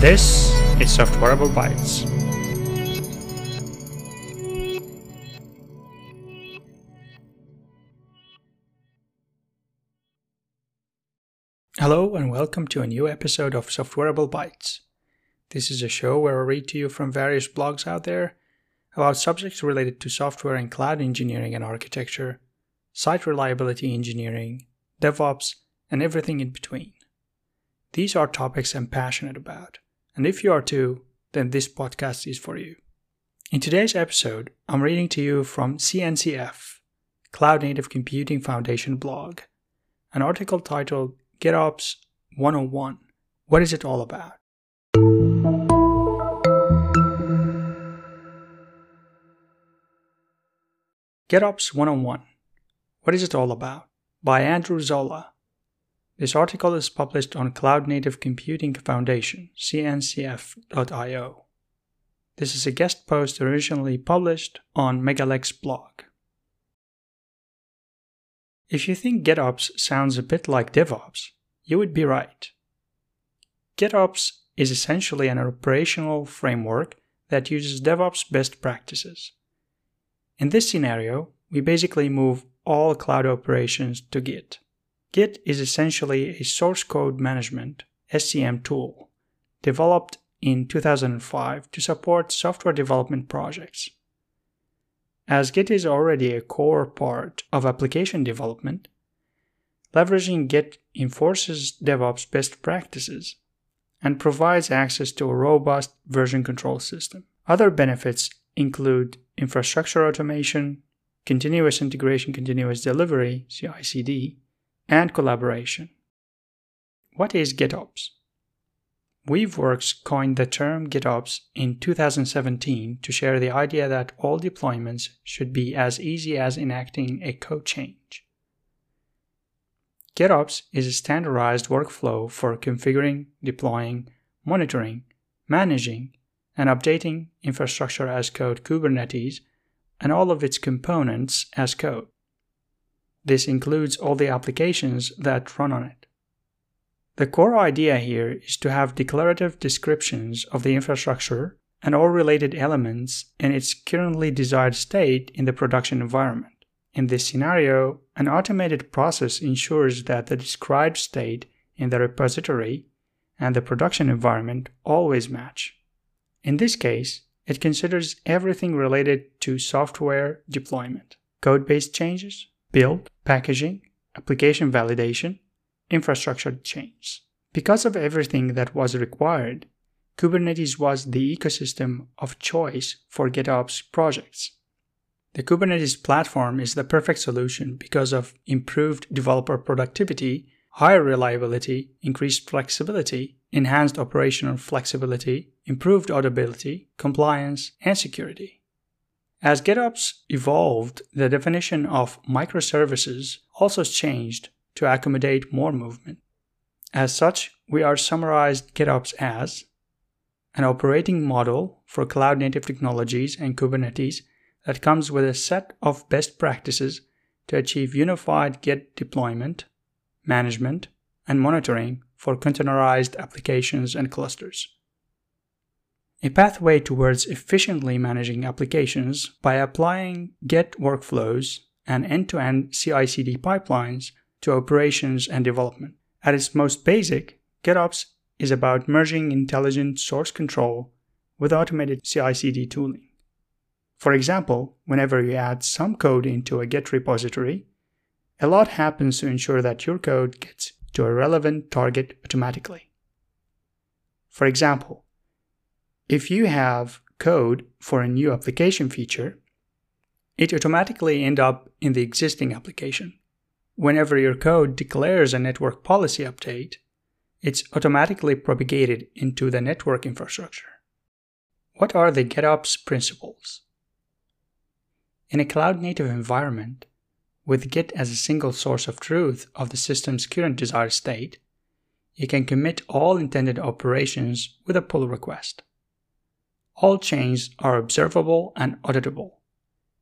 This is Softwarible Bytes. Hello and welcome to a new episode of Softwarible Bytes. This is a show where I read to you from various blogs out there about subjects related to software and cloud engineering and architecture, site reliability engineering, DevOps, and everything in between. These are topics I'm passionate about, and if you are too, then this podcast is for you. In today's episode, I'm reading to you from CNCF, Cloud Native Computing Foundation blog, an article titled GitOps 101 What is it all about? GitOps 101 What is it all about? by Andrew Zola. This article is published on Cloud Native Computing Foundation, cncf.io. This is a guest post originally published on Magalix blog. If you think GitOps sounds a bit like DevOps, you would be right. GitOps is essentially an operational framework that uses DevOps best practices. In this scenario, we basically move all cloud operations to Git. Git is essentially a source code management SCM tool developed in 2005 to support software development projects. As Git is already a core part of application development, leveraging Git enforces DevOps best practices and provides access to a robust version control system. Other benefits include infrastructure automation, continuous integration, continuous delivery, CI CD, and collaboration. What is GitOps? Weaveworks coined the term GitOps in 2017 to share the idea that all deployments should be as easy as enacting a code change. GitOps is a standardized workflow for configuring, deploying, monitoring, managing, and updating infrastructure as code Kubernetes and all of its components as code. This includes all the applications that run on it. The core idea here is to have declarative descriptions of the infrastructure and all related elements in its currently desired state in the production environment. In this scenario, an automated process ensures that the described state in the repository and the production environment always match. In this case, it considers everything related to software deployment, code based changes, build, packaging, application validation, infrastructure changes. Because of everything that was required, Kubernetes was the ecosystem of choice for GitOps projects. The Kubernetes platform is the perfect solution because of improved developer productivity, higher reliability, increased flexibility, enhanced operational flexibility, improved audibility, compliance, and security. As GitOps evolved, the definition of microservices also changed to accommodate more movement. As such, we are summarized GitOps as an operating model for cloud native technologies and Kubernetes that comes with a set of best practices to achieve unified Git deployment, management, and monitoring for containerized applications and clusters. A pathway towards efficiently managing applications by applying Git workflows and end to end CI CD pipelines to operations and development. At its most basic, GitOps is about merging intelligent source control with automated CI CD tooling. For example, whenever you add some code into a Git repository, a lot happens to ensure that your code gets to a relevant target automatically. For example, if you have code for a new application feature, it automatically end up in the existing application. Whenever your code declares a network policy update, it's automatically propagated into the network infrastructure. What are the GitOps principles? In a cloud native environment, with Git as a single source of truth of the system's current desired state, you can commit all intended operations with a pull request. All changes are observable and auditable,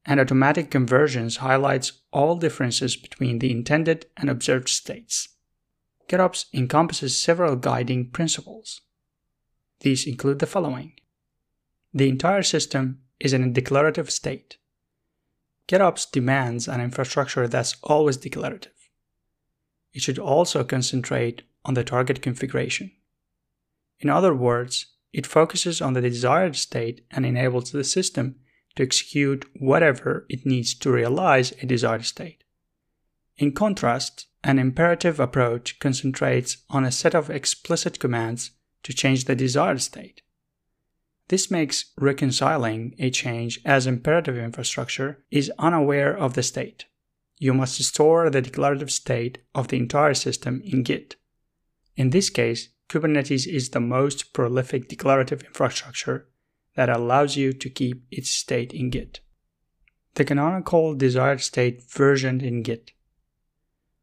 and automatic conversions highlights all differences between the intended and observed states. GitOps encompasses several guiding principles. These include the following The entire system is in a declarative state. GitOps demands an infrastructure that's always declarative. It should also concentrate on the target configuration. In other words, it focuses on the desired state and enables the system to execute whatever it needs to realize a desired state. In contrast, an imperative approach concentrates on a set of explicit commands to change the desired state. This makes reconciling a change as imperative infrastructure is unaware of the state. You must store the declarative state of the entire system in Git. In this case, Kubernetes is the most prolific declarative infrastructure that allows you to keep its state in Git. The canonical desired state versioned in Git.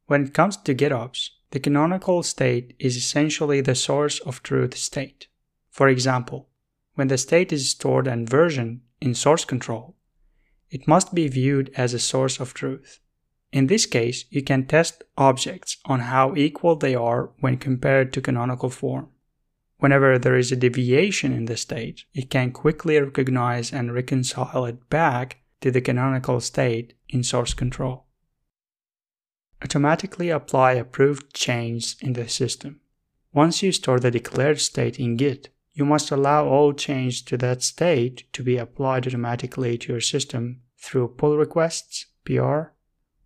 When it comes to GitOps, the canonical state is essentially the source of truth state. For example, when the state is stored and versioned in source control, it must be viewed as a source of truth. In this case, you can test objects on how equal they are when compared to canonical form. Whenever there is a deviation in the state, it can quickly recognize and reconcile it back to the canonical state in source control. Automatically apply approved changes in the system. Once you store the declared state in Git, you must allow all change to that state to be applied automatically to your system through pull requests, PR,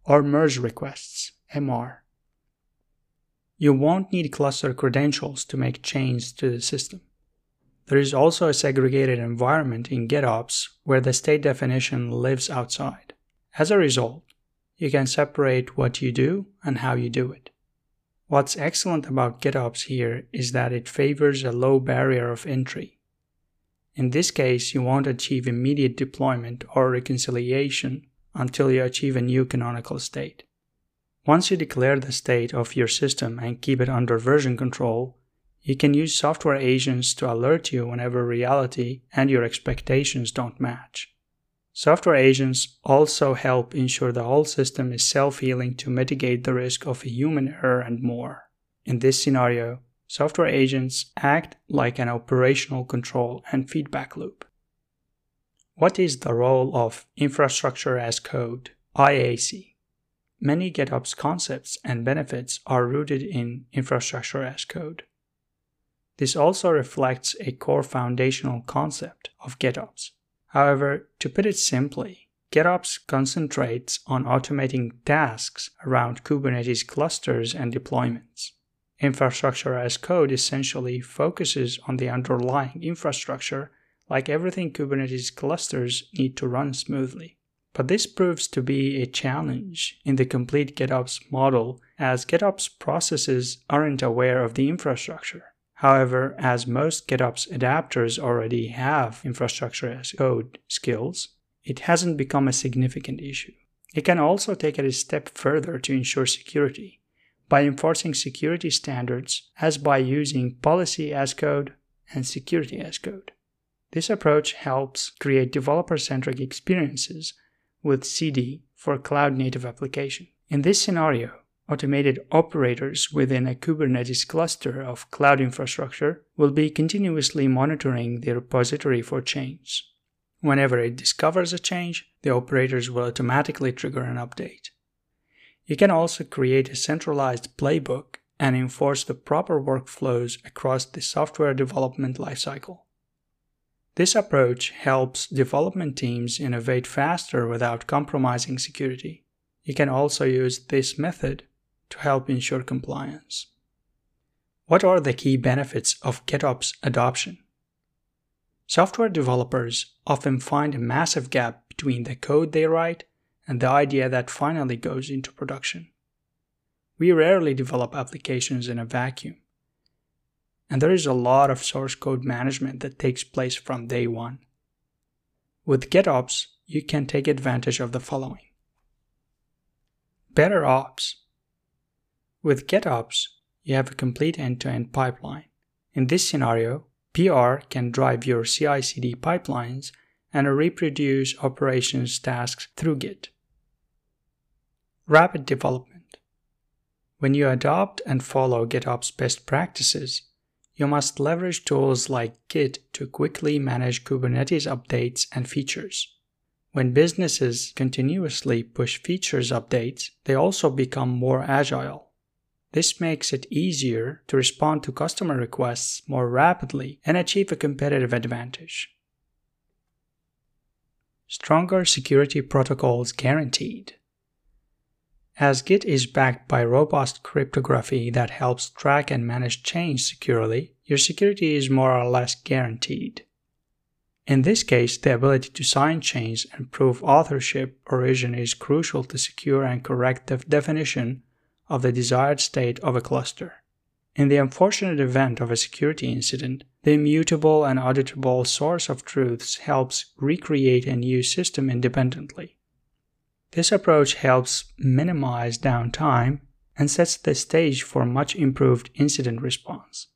or merge requests, MR. You won't need cluster credentials to make changes to the system. There is also a segregated environment in GitOps where the state definition lives outside. As a result, you can separate what you do and how you do it. What's excellent about GitOps here is that it favors a low barrier of entry. In this case, you won't achieve immediate deployment or reconciliation until you achieve a new canonical state. Once you declare the state of your system and keep it under version control, you can use software agents to alert you whenever reality and your expectations don't match. Software agents also help ensure the whole system is self healing to mitigate the risk of a human error and more. In this scenario, software agents act like an operational control and feedback loop. What is the role of Infrastructure as Code, IAC? Many GitOps concepts and benefits are rooted in Infrastructure as Code. This also reflects a core foundational concept of GitOps. However, to put it simply, GitOps concentrates on automating tasks around Kubernetes clusters and deployments. Infrastructure as Code essentially focuses on the underlying infrastructure like everything Kubernetes clusters need to run smoothly. But this proves to be a challenge in the complete GitOps model as GitOps processes aren't aware of the infrastructure. However, as most GitOps adapters already have infrastructure as code skills, it hasn't become a significant issue. It can also take it a step further to ensure security by enforcing security standards as by using policy as code and security as code. This approach helps create developer centric experiences with CD for cloud native application. In this scenario, automated operators within a Kubernetes cluster of cloud infrastructure will be continuously monitoring the repository for change. Whenever it discovers a change, the operators will automatically trigger an update. You can also create a centralized playbook and enforce the proper workflows across the software development lifecycle. This approach helps development teams innovate faster without compromising security. You can also use this method to help ensure compliance. What are the key benefits of GitOps adoption? Software developers often find a massive gap between the code they write and the idea that finally goes into production. We rarely develop applications in a vacuum. And there is a lot of source code management that takes place from day one. With GitOps, you can take advantage of the following Better Ops. With GitOps, you have a complete end to end pipeline. In this scenario, PR can drive your CI CD pipelines and reproduce operations tasks through Git. Rapid development. When you adopt and follow GitOps best practices, you must leverage tools like Git to quickly manage Kubernetes updates and features. When businesses continuously push features updates, they also become more agile. This makes it easier to respond to customer requests more rapidly and achieve a competitive advantage. Stronger security protocols guaranteed. As Git is backed by robust cryptography that helps track and manage change securely, your security is more or less guaranteed. In this case, the ability to sign change and prove authorship origin is crucial to secure and correct the definition of the desired state of a cluster. In the unfortunate event of a security incident, the immutable and auditable source of truths helps recreate a new system independently. This approach helps minimize downtime and sets the stage for much improved incident response.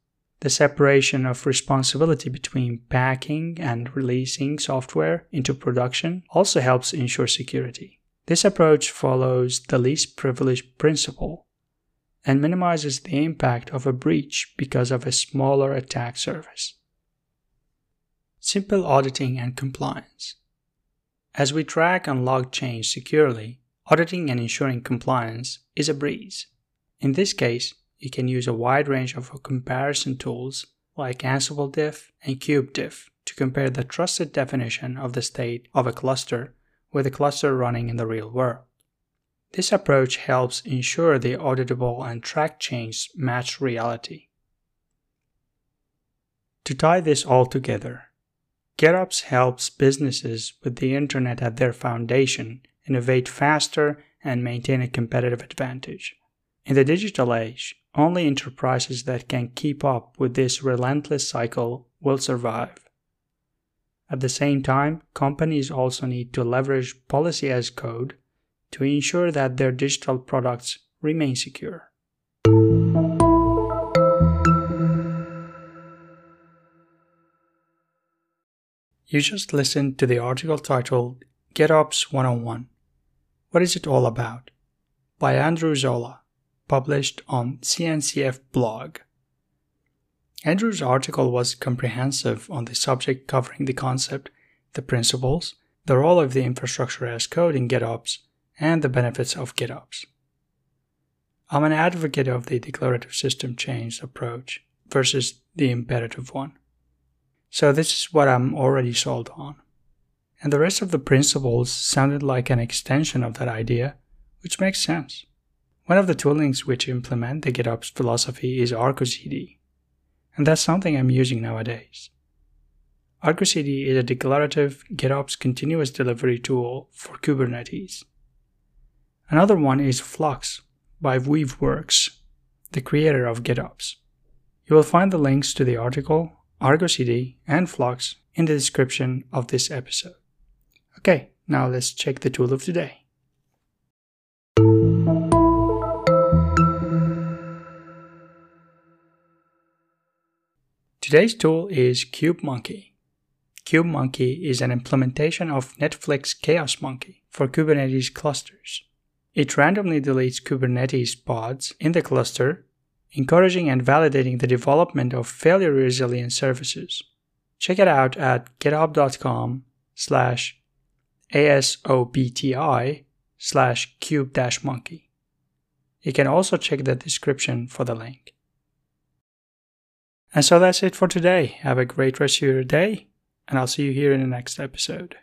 The separation of responsibility between packing and releasing software into production also helps ensure security. This approach follows the least privilege principle and minimizes the impact of a breach because of a smaller attack surface. Simple auditing and compliance. As we track and log change securely, auditing and ensuring compliance is a breeze. In this case, you can use a wide range of comparison tools like Ansible Diff and KubeDiff to compare the trusted definition of the state of a cluster with a cluster running in the real world. This approach helps ensure the auditable and track change match reality. To tie this all together, GitOps helps businesses with the internet at their foundation innovate faster and maintain a competitive advantage. In the digital age, only enterprises that can keep up with this relentless cycle will survive. At the same time, companies also need to leverage policy as code to ensure that their digital products remain secure. You just listened to the article titled GitOps 101 What is it all about? by Andrew Zola, published on CNCF blog. Andrew's article was comprehensive on the subject covering the concept, the principles, the role of the infrastructure as code in GitOps, and the benefits of GitOps. I'm an advocate of the declarative system change approach versus the imperative one. So this is what I'm already sold on. And the rest of the principles sounded like an extension of that idea, which makes sense. One of the toolings which implement the GitOps philosophy is Argo CD, and that's something I'm using nowadays. Argo CD is a declarative GitOps continuous delivery tool for Kubernetes. Another one is Flux by Weaveworks, the creator of GitOps. You will find the links to the article Argo CD, and Flux in the description of this episode. Okay, now let's check the tool of today. Today's tool is KubeMonkey. KubeMonkey is an implementation of Netflix Chaos Monkey for Kubernetes clusters. It randomly deletes Kubernetes pods in the cluster encouraging and validating the development of failure resilient services. Check it out at github.com slash asobti slash kube dash monkey. You can also check the description for the link. And so that's it for today. Have a great rest of your day, and I'll see you here in the next episode.